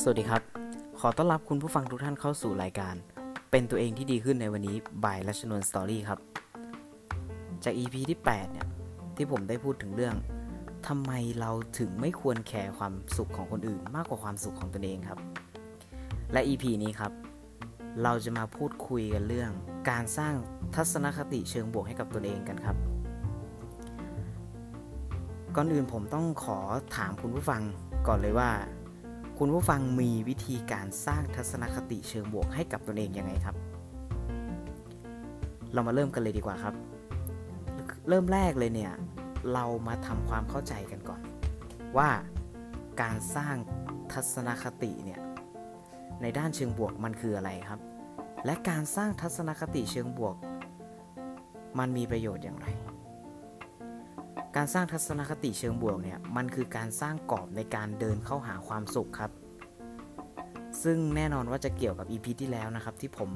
สวัสดีครับ ขอต้อนรับคุณผู้ฟังทุกท่านเข้าสู่รายการ เป็นตัวเองที่ดีขึ้นในวันนี้บายรัชนนสตอรี่ครับ จาก EP ที่ 8 เนี่ย ที่ผมได้พูดถึงเรื่องทำไมเราถึงไม่ควรแคร์ความสุขของคนอื่น มากกว่าความสุขของตนเองครับ และ EP นี้ครับ เราจะมาพูดคุยกันเรื่อง การสร้างทัศนคติเชิงบวกให้กับตนเองกันครับ ก่อนอื่นผมต้องขอถามคุณผู้ฟังก่อนเลยว่า คุณผู้ฟังมีวิธีการสร้างทัศนคติเชิงบวกให้กับตนเองยังไงครับ เรามาเริ่มกันเลยดีกว่าครับ เริ่มแรกเลยเนี่ย เรามาทำความเข้าใจกันก่อน ว่าการสร้างทัศนคติเนี่ยในด้านเชิงบวกมันคืออะไรครับ และการสร้างทัศนคติเชิงบวก มันมีประโยชน์อย่างไร การสร้างทัศนคติเชิงบวกเนี่ยมันคือการสร้างกรอบในการเดินเข้าหาความสุขครับ ซึ่งแน่นอนว่าจะเกี่ยวกับ EP ที่แล้วนะครับ ที่ผม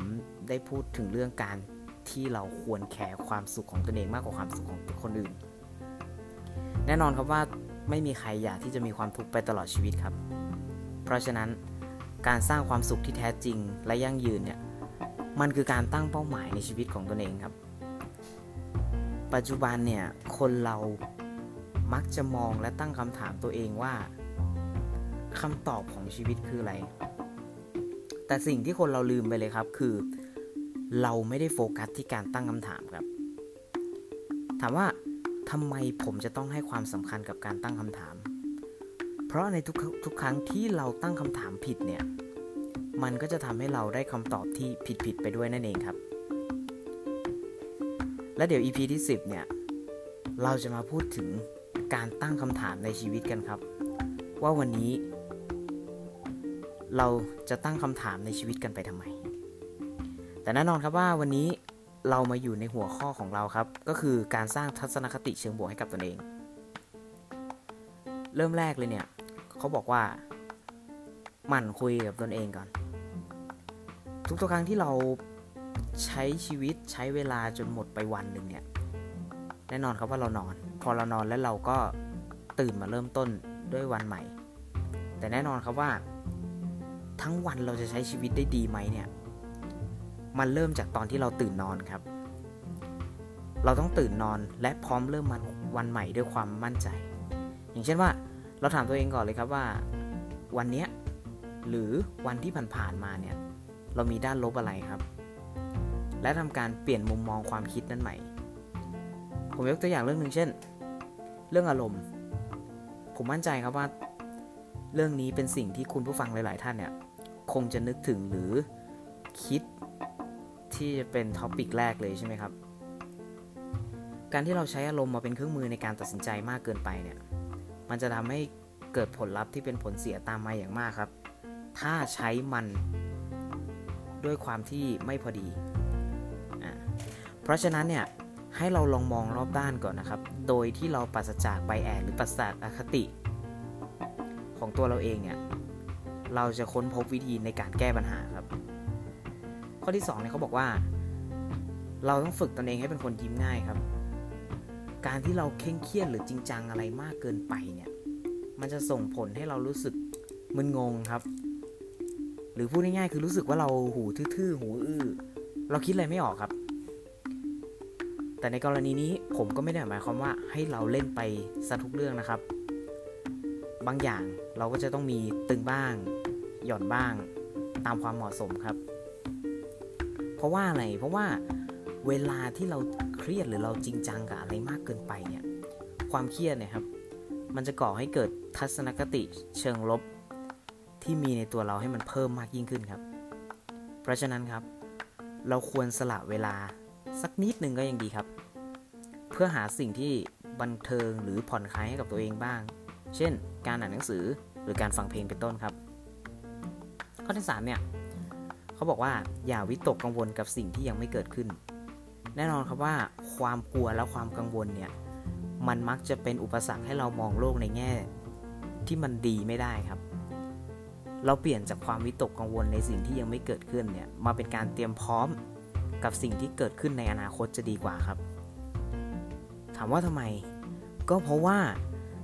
ได้พูดถึงเรื่องการที่เราควรแคร์ความสุขของตนเองมากกว่าความสุขของคนอื่น แน่นอนครับว่าไม่มีใครอยากที่จะมีความทุกข์ไปตลอดชีวิตครับ เพราะฉะนั้นการสร้างความสุขที่แท้จริงและยั่งยืนเนี่ยมันคือการตั้งเป้าหมายในชีวิตของตนเองครับ ปัจจุบันเนี่ยคนเรามักจะมองและตั้งคำถามตัวเองว่าคำตอบของชีวิตคืออะไร แต่สิ่งที่คนเราลืมไปเลยครับคือ เราไม่ได้โฟกัสที่การตั้งคำถามครับ ถามว่าทำไมผมจะต้องให้ความสำคัญกับการตั้งคำถาม เพราะในทุกทุกครั้งที่เราตั้งคำถามผิดเนี่ย มันก็จะทำให้เราได้คำตอบที่ผิดๆไปด้วยนั่นเองครับ และเดี๋ยว EP ที่ 10 เนี่ย เราจะมาพูดถึงการตั้งคำถามในชีวิตกันครับ ว่าวันนี้ เราจะตั้งคำถามในชีวิตกันไปทำไม แต่แน่นอนครับว่าวันนี้เรามาอยู่ในหัวข้อของเราครับ ก็คือการสร้างทัศนคติเชิงบวกให้กับตนเอง เริ่มแรกเลยเนี่ยเขาบอกว่าหมั่นคุยกับตนเองก่อน ทุกๆครั้งที่เรา ใช้ชีวิตใช้เวลาจนหมดไปวันหนึ่งเนี่ยแน่นอนครับว่าเรานอน พอเรานอนแล้วเราก็ตื่นมาเริ่มต้นด้วยวันใหม่ แต่แน่นอนครับว่า ทั้งวันเราจะใช้ชีวิตได้ดีไหมเนี่ยมันเริ่มจากตอนที่เราตื่นนอนครับ เราต้องตื่นนอนและพร้อมเริ่มมันวันใหม่ด้วยความมั่นใจ อย่างเช่นว่าเราถามตัวเองก่อนเลยครับว่า วันนี้หรือวันที่ผ่านๆมาเนี่ยเรามีด้านลบอะไรครับ และทำการเปลี่ยนมุมมองความคิดนั้นใหม่ ผมยกตัวอย่างเรื่องหนึ่งเช่น เรื่องอารมณ์ ผมมั่นใจครับว่า เรื่องนี้เป็นสิ่งที่คุณผู้ฟังหลาย ๆ ท่านเนี่ยคงจะนึกถึงหรือคิดที่จะเป็น topic แรกเลยใช่ไหมครับ การที่เราใช้อารมณ์มาเป็นเครื่องมือในการตัดสินใจมากเกินไปเนี่ย มันจะทำให้เกิดผลลัพธ์ที่เป็นผลเสียตามมาอย่างมากครับ ถ้าใช้มันด้วยความที่ไม่พอดี เพราะฉะนั้นเนี่ยให้เราลองมองรอบด้านก่อนนะครับ โดยที่เราปราศจาก bias หรือปราศจากอคติ ของตัวเราเองเนี่ยเราจะค้นพบวิธีในการแก้ปัญหาครับ ข้อที่2เนี่ยเขาบอกว่า เราต้องฝึกตนเองให้เป็นคนยิ้มง่ายครับ การที่เราเคร่งเครียดหรือจริงจังอะไรมากเกินไปเนี่ยมันจะส่งผลให้เรารู้สึกมึนงงครับ หรือพูดง่ายๆคือรู้สึกว่าเราหูทื่อๆ หูอื้อเราคิดอะไรไม่ออกครับ แต่ในกรณีนี้ผมก็ไม่ได้หมายความว่าให้เราเล่นไปซะทุกเรื่องนะครับ บางอย่างเราก็จะต้องมีตึงบ้าง หย่อนบ้างตามความเหมาะสมครับ เพราะว่าอะไร เพราะว่าเวลาที่เราเครียดหรือเราจริงจังกับอะไรมากเกินไปเนี่ย ความเครียดเนี่ยครับ มันจะก่อให้เกิดทัศนคติเชิงลบที่มีในตัวเราให้มันเพิ่มมากยิ่งขึ้นครับ เพราะฉะนั้นครับ เราควรสละเวลา สักนิดหนึ่งก็ยังดีครับ เพื่อหาสิ่งที่บันเทิงหรือผ่อนคลายให้กับตัวเองบ้าง เช่น การอ่านหนังสือหรือการฟังเพลงเป็นต้นครับ ข้อที่3เนี่ยเขาบอกว่าอย่าวิตกกังวลกับสิ่งที่ยังไม่เกิดขึ้น แน่นอนครับว่าความกลัวและความกังวลเนี่ยมันมักจะเป็นอุปสรรคให้เรามองโลกในแง่ ที่มันดีไม่ได้ครับ เราเปลี่ยนจากความวิตกกังวลในสิ่งที่ยังไม่เกิดขึ้นเนี่ยมาเป็นการเตรียมพร้อม กับสิ่งที่เกิดขึ้นในอนาคตจะดีกว่าครับ ถามว่าทำไม ก็เพราะว่า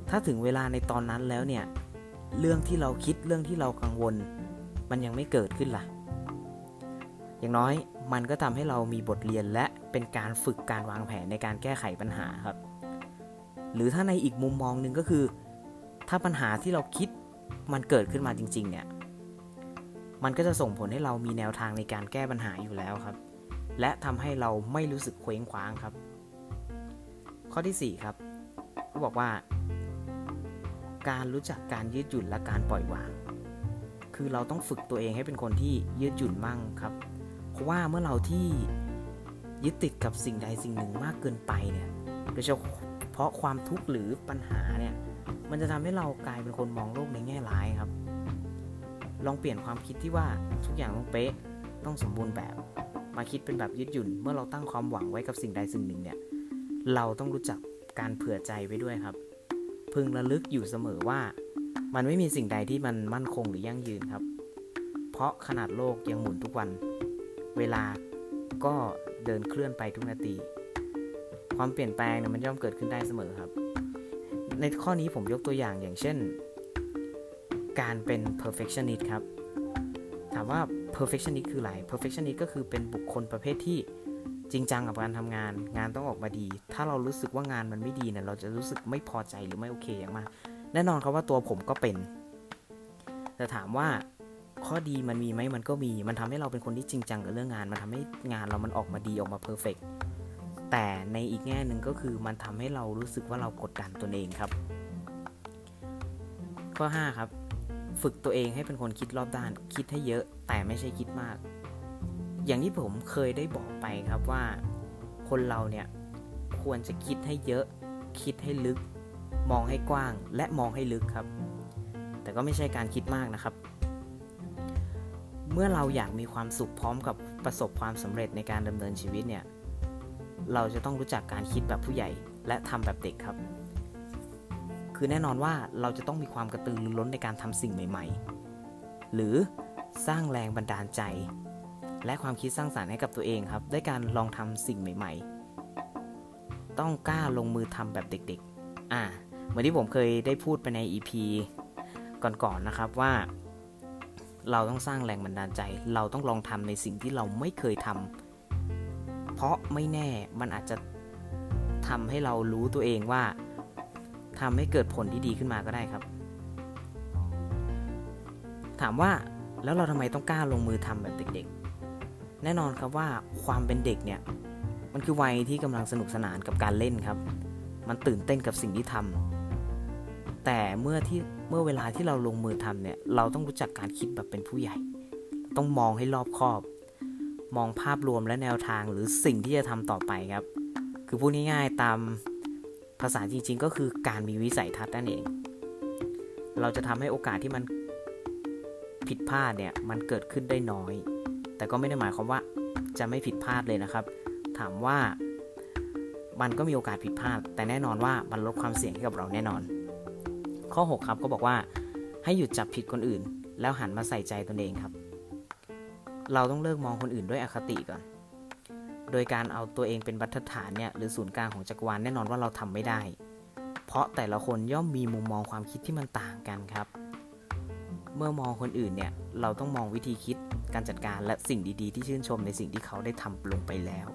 ถ้าถึงเวลาในตอนนั้นแล้วเนี่ย เรื่องที่เราคิดเรื่องที่เรากังวล มันยังไม่เกิดขึ้นล่ะ อย่างน้อยมันก็ทำให้เรามีบทเรียนและเป็นการฝึกการวางแผนในการแก้ไขปัญหาครับ หรือถ้าในอีกมุมมองหนึ่งก็คือ ถ้าปัญหาที่เราคิดมันเกิดขึ้นมาจริง ๆ เนี่ย มันก็จะส่งผลให้เรามีแนวทางในการแก้ปัญหาอยู่แล้วครับ และทำให้เราไม่รู้สึกเคว้งคว้างครับ ข้อที่4ครับเขาบอกว่า การรู้จักการยืดหยุ่นและการปล่อยวาง คือเราต้องฝึกตัวเองให้เป็นคนที่ยืดหยุ่นมั่งครับ เพราะว่าเมื่อเราที่ยึดติดกับสิ่งใดสิ่งหนึ่งมากเกินไปเนี่ยโดยเฉพาะความทุกข์หรือปัญหาเนี่ยมันจะทำให้เรากลายเป็นคนมองโลกในแง่ร้ายครับ ลองเปลี่ยนความคิดที่ว่าทุกอย่างต้องเป๊ะต้องสมบูรณ์แบบ มาคิดเป็นแบบยืดหยุ่น เมื่อเราตั้งความหวังไว้กับสิ่งใดสิ่งหนึ่งเนี่ย เราต้องรู้จักการเผื่อใจไว้ด้วยครับ พึงระลึกอยู่เสมอว่า มันไม่มีสิ่งใดที่มันมั่นคงหรือยั่งยืนครับ เพราะขนาดโลกยังหมุนทุกวัน เวลาก็เดินเคลื่อนไปทุกนาที ความเปลี่ยนแปลงเนี่ยมันย่อมเกิดขึ้นได้เสมอครับ ในข้อนี้ผมยกตัวอย่างอย่างเช่น การเป็น perfectionist ครับ ถามว่า perfectionist คืออะไร perfectionist ก็คือเป็นบุคคลประเภทที่จริงจังกับการทำงาน งานต้องออกมาดี ถ้าเรารู้สึกว่างานมันไม่ดีเนี่ยเราจะรู้สึกไม่พอใจหรือไม่โอเคอย่างมาก แน่นอนครับว่าตัวผมก็เป็น แต่ถามว่าข้อดีมันมีไหมมันก็มี มันทำให้เราเป็นคนที่จริงจังกับเรื่องงาน มันทำให้งานเรามันออกมาดีออกมาเพอร์เฟกแต่ในอีกแง่หนึ่งก็คือมันทำให้เรารู้สึกว่าเรากดดันตนเองครับ ข้อ 5 ครับ ฝึกตัวเองให้เป็นคนคิดรอบด้าน คิดให้เยอะแต่ไม่ใช่คิดมาก อย่างที่ผมเคยได้บอกไปครับว่าคนเราเนี่ยควรจะคิดให้เยอะ คิดให้ลึก มองให้กว้าง และมองให้ลึกครับ แต่ก็ไม่ใช่การคิดมากนะครับ เมื่อเราอยากมีความสุขพร้อมกับประสบความสำเร็จในการดำเนินชีวิตเนี่ยเราจะต้องรู้จักการคิดแบบผู้ใหญ่ และทำแบบเด็กครับ คือแน่นอนว่าเราจะต้องมีความกระตือรือร้นในการทำสิ่งใหม่ ๆ หรือสร้างแรงบันดาลใจ และความคิดสร้างสารรค์ให้กับตัวเองครับด้วยการลองทำสิ่งใหม่ ๆ ต้องกล้าลงมือทำแบบเด็กๆ อ่าเหมือนที่ผมเคยได้พูดไปใน EP ก่อนๆนนะครับว่า เราต้องสร้างแรงบันดาลใจ เราต้องลองทำในสิ่งที่เราไม่เคยทำเพราะไม่แน่มันอาจจะทำให้เรารู้ตัวเองว่า ทำให้เกิดผลที่ดีขึ้นมาก็ได้ครับ ถามว่าแล้วเราทำไมต้องกล้าลงมือทำแบบเด็กๆ แน่นอนครับว่าความเป็นเด็กเนี่ยมันคือวัยที่กำลังสนุกสนานกับการเล่นครับ มันตื่นเต้นกับสิ่งที่ทำแต่เมื่อที่เมื่อเวลาที่เราลงมือทำเนี่ยเราต้องรู้จักการคิดแบบเป็นผู้ใหญ่ ต้องมองให้รอบคอบ มองภาพรวมและแนวทางหรือสิ่งที่จะทำต่อไปครับ คือพูดง่ายๆตาม ภาษาจริง ๆ ก็คือการมีวิสัยทัศน์นั่นเอง เราจะทำให้โอกาสที่มันผิดพลาดเนี่ยมันเกิดขึ้นได้น้อย แต่ก็ไม่ได้หมายความว่าจะไม่ผิดพลาดเลยนะครับ ถามว่ามันก็มีโอกาสผิดพลาด แต่แน่นอนว่ามันลดความเสี่ยงให้กับเราแน่นอน ข้อ 6 ครับก็บอกว่าให้หยุดจับผิดคนอื่น แล้วหันมาใส่ใจตนเองครับ เราต้องเลิกมองคนอื่นด้วยอคติก่อน โดยการเอาตัวเองเป็นบรรทัดฐานเนี่ยหรือศูนย์กลางของจักรวาลแน่นอนว่าเราทำไม่ได้ เพราะแต่ละคนย่อมมีมุมมองความคิดที่มันต่างกันครับ เมื่อมองคนอื่นเนี่ยเราต้องมองวิธีคิดการจัดการและสิ่งดีๆ ที่ชื่นชมในสิ่งที่เขาได้ทำลงไปแล้ว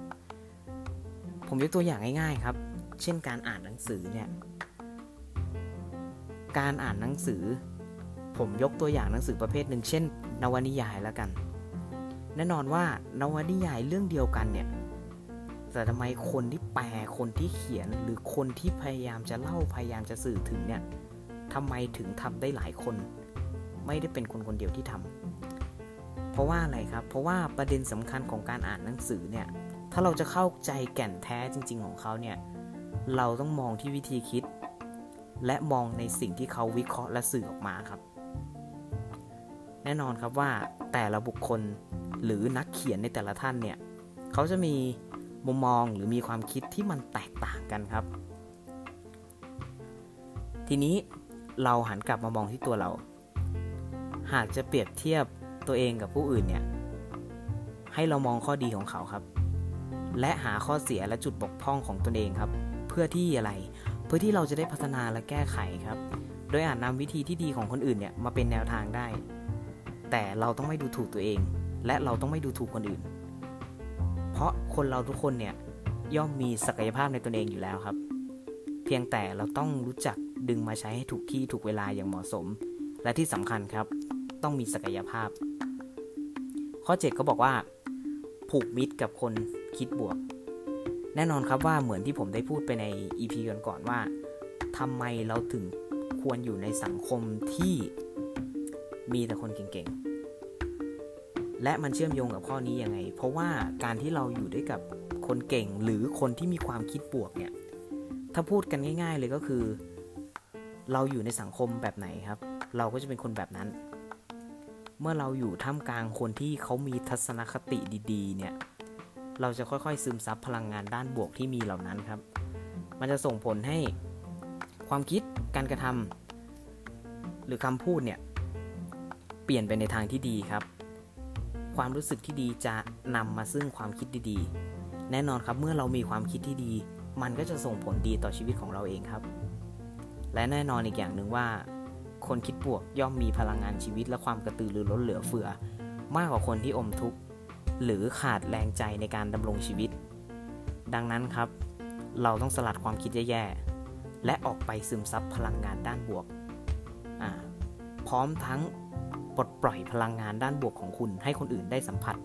ผมยกตัวอย่างง่ายๆครับ เช่นการอ่านหนังสือเนี่ยการอ่านหนังสือ ผมยกตัวอย่างหนังสือประเภทหนึ่งเช่น นวนิยายแล้วกัน แน่นอนว่านวนิยายเรื่องเดียวกันเนี่ย แต่ทำไมคนที่แปลคนที่เขียนหรือคนที่พยายามจะเล่าพยายามจะสื่อถึงเนี่ยทำไมถึงทำได้หลายคน ไม่ได้เป็นคนคนเดียวที่ทำเพราะว่าอะไรครับ เพราะว่าประเด็นสำคัญของการอ่านหนังสือเนี่ยถ้าเราจะเข้าใจแก่นแท้จริง ๆ ของเขาเนี่ยเราต้องมองที่วิธีคิด และมองในสิ่งที่เขาวิเคราะห์และสื่อออกมาครับ แน่นอนครับว่าแต่ละบุคคลหรือนักเขียนในแต่ละท่านเนี่ยเขาจะมี มุมมองหรือมีความคิดที่มันแตกต่างกันครับ ทีนี้เราหันกลับมามองที่ตัวเรา หากจะเปรียบเทียบตัวเองกับผู้อื่นเนี่ย ให้เรามองข้อดีของเขาครับ และหาข้อเสียและจุดบกพร่องของตนเองครับ เพื่อที่อะไร เพื่อที่เราจะได้พัฒนาและแก้ไขครับ โดยอาจนำวิธีที่ดีของคนอื่นเนี่ยมาเป็นแนวทางได้ แต่เราต้องไม่ดูถูกตัวเอง และเราต้องไม่ดูถูกคนอื่น เพราะคนเราทุกคนเนี่ยย่อมมีศักยภาพในตนเองอยู่แล้วครับ เพียงแต่เราต้องรู้จักดึงมาใช้ให้ถูกที่ถูกเวลาอย่างเหมาะสม และที่สำคัญครับ ต้องมีศักยภาพ ข้อ7เขาบอกว่า ผูกมิตรกับคนคิดบวก แน่นอนครับว่าเหมือนที่ผมได้พูดไปใน EP ก่อนๆว่าทำไมเราถึงควรอยู่ในสังคมที่มีแต่คนเก่งๆ และมันเชื่อมโยงกับข้อนี้ยังไง เพราะว่าการที่เราอยู่ด้วยกับคนเก่งหรือคนที่มีความคิดบวกเนี่ย ถ้าพูดกันง่าย ๆ เลยก็คือ เราอยู่ในสังคมแบบไหนครับ เราก็จะเป็นคนแบบนั้น เมื่อเราอยู่ท่ามกลางคนที่เขามีทัศนคติดีๆ เนี่ย เราจะค่อยๆ ซึมซับพลังงานด้านบวกที่มีเหล่านั้นครับ มันจะส่งผลให้ความคิด การกระทำหรือคำพูดเนี่ย เปลี่ยนไปในทางที่ดีครับ ความรู้สึกที่ดีจะนำมาซึ่งความคิดดีๆ แน่นอนครับเมื่อเรามีความคิดที่ดี มันก็จะส่งผลดีต่อชีวิตของเราเองครับ และแน่นอนอีกอย่างหนึ่งว่า คนคิดบวกย่อมมีพลังงานชีวิตและความกระตือรือร้นเหลือเฟือ มากกว่าคนที่อมทุกข์หรือขาดแรงใจในการดำรงชีวิต ดังนั้นครับ เราต้องสลัดความคิดแย่ๆและออกไปซึมซับพลังงานด้านบวก พร้อมทั้ง ปลดปล่อยพลังงานด้านบวกของคุณให้คนอื่นได้สัมผัส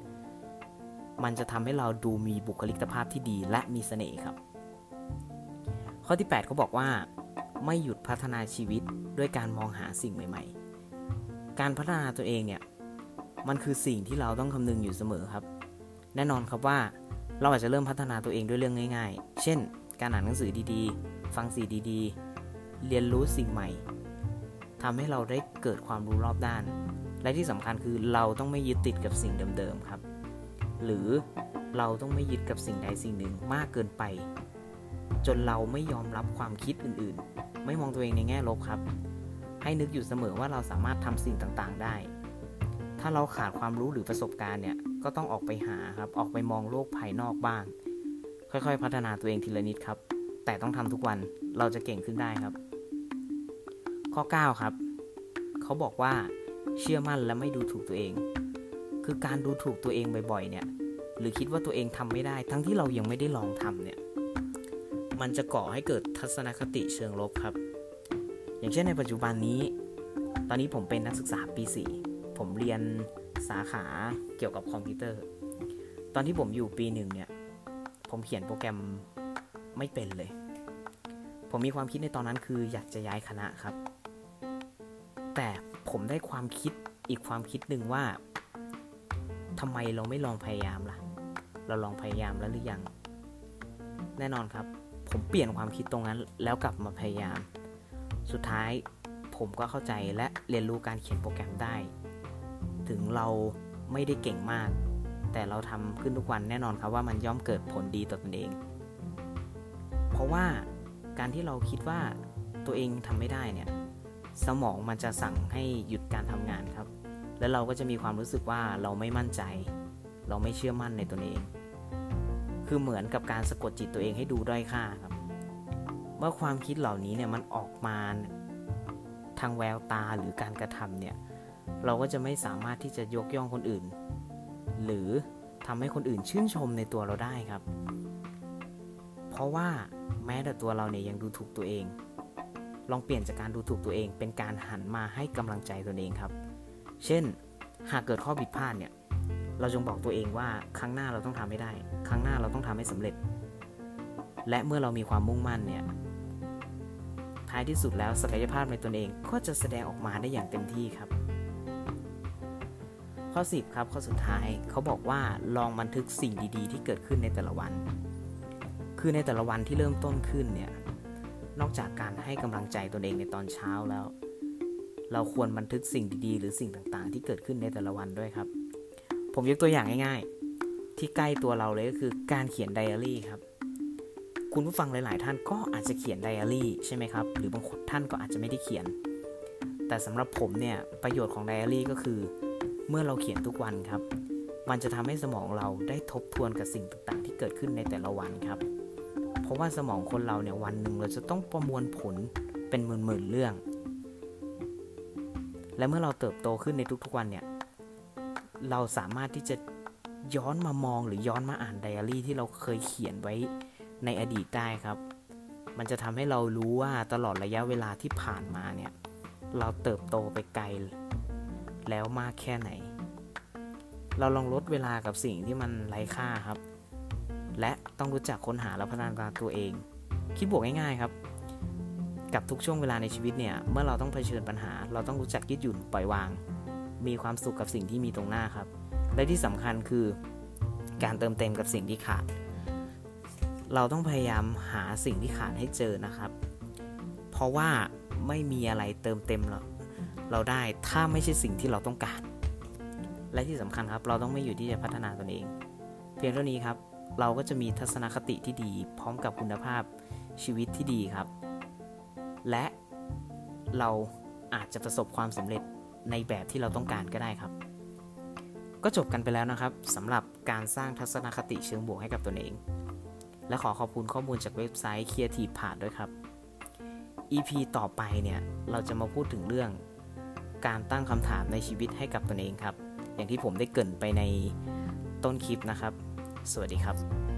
มันจะทำให้เราดูมีบุคลิกภาพที่ดีและมีเสน่ห์ครับ ข้อที่8เขาบอกว่า ไม่หยุดพัฒนาชีวิตด้วยการมองหาสิ่งใหม่ ๆ การพัฒนาตัวเองเนี่ยมันคือสิ่งที่เราต้องคำนึงอยู่เสมอครับ แน่นอนครับว่าเราอาจจะเริ่มพัฒนาตัวเองด้วยเรื่องง่าย ๆ เช่น การอ่านหนังสือดีๆ ฟังสิ่งดีๆ เรียนรู้สิ่งใหม่ ทำให้เราได้เกิดความรู้รอบด้าน และที่สำคัญคือเราต้องไม่ยึดติดกับสิ่งเดิมๆครับ หรือเราต้องไม่ยึดกับสิ่งใดสิ่งหนึ่งมากเกินไป จนเราไม่ยอมรับความคิดอื่นๆ ไม่มองตัวเองในแง่ลบครับ ให้นึกอยู่เสมอว่าเราสามารถทำสิ่งต่างๆได้ ถ้าเราขาดความรู้หรือประสบการณ์เนี่ยก็ต้องออกไปหาครับออกไปมองโลกภายนอกบ้าง ค่อยๆ พัฒนาตัวเองทีละนิดครับ แต่ต้องทำทุกวันเราจะเก่งขึ้นได้ครับ ข้อ 9 ครับ เขาบอกว่าเชื่อมั่นและไม่ดูถูกตัวเอง คือการดูถูกตัวเองบ่อยๆ เนี่ย หรือคิดว่าตัวเองทำไม่ได้ ทั้งที่เรายังไม่ได้ลองทำเนี่ย มันจะก่อให้เกิดทัศนคติเชิงลบครับ อย่างเช่นในปัจจุบันนี้ ตอนนี้ผมเป็นนักศึกษาปี 4 ผมเรียนสาขาเกี่ยวกับคอมพิวเตอร์ ตอนที่ผมอยู่ปีหนึ่งเนี่ย ผมเขียนโปรแกรมไม่เป็นเลย ผมมีความคิดในตอนนั้นคืออยากจะย้ายคณะครับ แต่ผมได้ความคิดอีกความคิดหนึ่งว่าทำไมเราไม่ลองพยายามล่ะ เราลองพยายามแล้วหรือยัง แน่นอนครับ ผมเปลี่ยนความคิดตรงนั้น แล้วกลับมาพยายาม สุดท้ายผมก็เข้าใจและเรียนรู้การเขียนโปรแกรมได้ ถึงเราไม่ได้เก่งมาก แต่เราทำขึ้นทุกวันแน่นอนครับว่ามันย่อมเกิดผลดีต่อตนเอง เพราะว่าการที่เราคิดว่าตัวเองทำไม่ได้เนี่ย สมองมันจะสั่งให้หยุดการทำงานครับ แล้วเราก็จะมีความรู้สึกว่าเราไม่มั่นใจ เราไม่เชื่อมั่นในตนเอง คือเหมือนกับการสะกดจิตตัวเองให้ดูด้อยค่าครับ เมื่อความคิดเหล่านี้เนี่ยมันออกมาทางแววตาหรือการกระทำเนี่ยเราก็จะไม่สามารถที่จะยกย่องคนอื่น หรือทำให้คนอื่นชื่นชมในตัวเราได้ครับ เพราะว่าแม้แต่ตัวเราเนี่ยยังดูถูกตัวเอง ลองเปลี่ยนจากการดูถูกตัวเอง เป็นการหันมาให้กำลังใจตนเองครับ เช่น หากเกิดข้อผิดพลาดเนี่ย เราจงบอกตัวเองว่าครั้งหน้าเราต้องทำให้ได้ ครั้งหน้าเราต้องทำให้สำเร็จ และเมื่อเรามีความมุ่งมั่นเนี่ย ท้ายที่สุดแล้วศักยภาพในตนเองก็จะแสดงออกมาได้อย่างเต็มที่ครับ ข้อ 10 ครับ ข้อสุดท้ายเขาบอกว่าลองบันทึกสิ่งดี ๆ ที่เกิดขึ้นในแต่ละวัน คือในแต่ละวันที่เริ่มต้นขึ้นเนี่ย นอกจากการให้กำลังใจตนเองในตอนเช้าแล้ว เราควรบันทึกสิ่งดีๆ หรือสิ่งต่างๆ ที่เกิดขึ้นในแต่ละวันด้วยครับ ผมยกตัวอย่างง่ายๆ ที่ใกล้ตัวเราเลยก็คือการเขียนไดอารี่ครับ คุณผู้ฟังหลาย ๆ ท่านก็อาจจะเขียนไดอารี่ใช่ไหมครับ หรือบางคนท่านก็อาจจะไม่ได้เขียน แต่สำหรับผมเนี่ยประโยชน์ของไดอารี่ก็คือ เมื่อเราเขียนทุกวันครับ มันจะทำให้สมองเราได้ทบทวนกับสิ่งต่างๆ ที่เกิดขึ้นในแต่ละวันครับ ราะว่าสมองคนเราเนี่ยวันหนึ่งเราจะต้องประมวลผลเป็นหมื่นๆเรื่อง และเมื่อเราเติบโตขึ้นในทุกๆวันเนี่ยเราสามารถที่จะย้อนมามองหรือย้อนมาอ่านไดอารี่ที่เราเคยเขียนไว้ในอดีตได้ครับ มันจะทำให้เรารู้ว่าตลอดระยะเวลาที่ผ่านมาเนี่ย เราเติบโตไปไกล แล้วมากแค่ไหน เราลองลดเวลากับสิ่งที่มันไร้ค่าครับ และต้องรู้จักค้นหาและพัฒนาตัวเอง คิดบวกง่ายๆครับ กับทุกช่วงเวลาในชีวิตเนี่ย เมื่อเราต้องเผชิญปัญหา เราต้องรู้จักยืดหยุ่นปล่อยวาง มีความสุขกับสิ่งที่มีตรงหน้าครับ และที่สำคัญคือ การเติมเต็มกับสิ่งที่ขาด เราต้องพยายามหาสิ่งที่ขาดให้เจอนะครับ เพราะว่าไม่มีอะไรเติมเต็มเราเราได้ถ้าไม่ใช่สิ่งที่เราต้องการ และที่สำคัญครับ เราต้องไม่อยู่ที่จะพัฒนาตนเอง เพียงเท่านี้ครับ เราก็จะมีทัศนคติที่ดี พร้อมกับคุณภาพชีวิตที่ดีครับ และเราอาจจะประสบความสำเร็จในแบบที่เราต้องการก็ได้ครับ ก็จบกันไปแล้วนะครับสำหรับการสร้างทัศนคติเชิงบวกให้กับตนเอง และขอขอบคุณข้อมูลจากเว็บไซต์ Creative ผ่านด้วยครับ EP ต่อไปเนี่ยเราจะมาพูดถึงเรื่องการตั้งคำถามในชีวิตให้กับตนเองครับ อย่างที่ผมได้เกรินไปในต้นคลิปนะครับ สวัสดีครับ